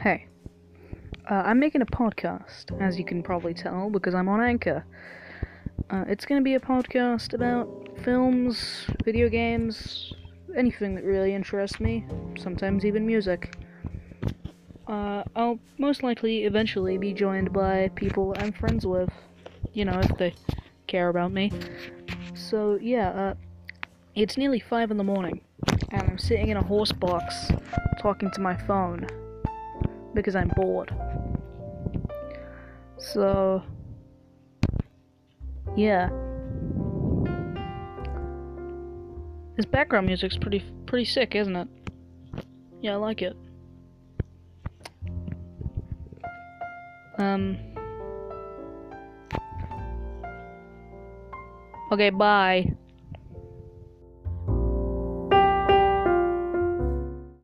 Hey, uh, I'm making a podcast, as you can probably tell, because I'm on Anchor. Uh, it's going to be a podcast about films, video games, anything that really interests me, sometimes even music. Uh, I'll most likely eventually be joined by people I'm friends with, you know, if they care about me. So, yeah, uh, it's nearly 5 in the morning, and I'm sitting in a horse box talking to my phone because I'm bored. So, yeah. This background music's pretty pretty sick, isn't it? Yeah, I like it. Um. Okay, bye.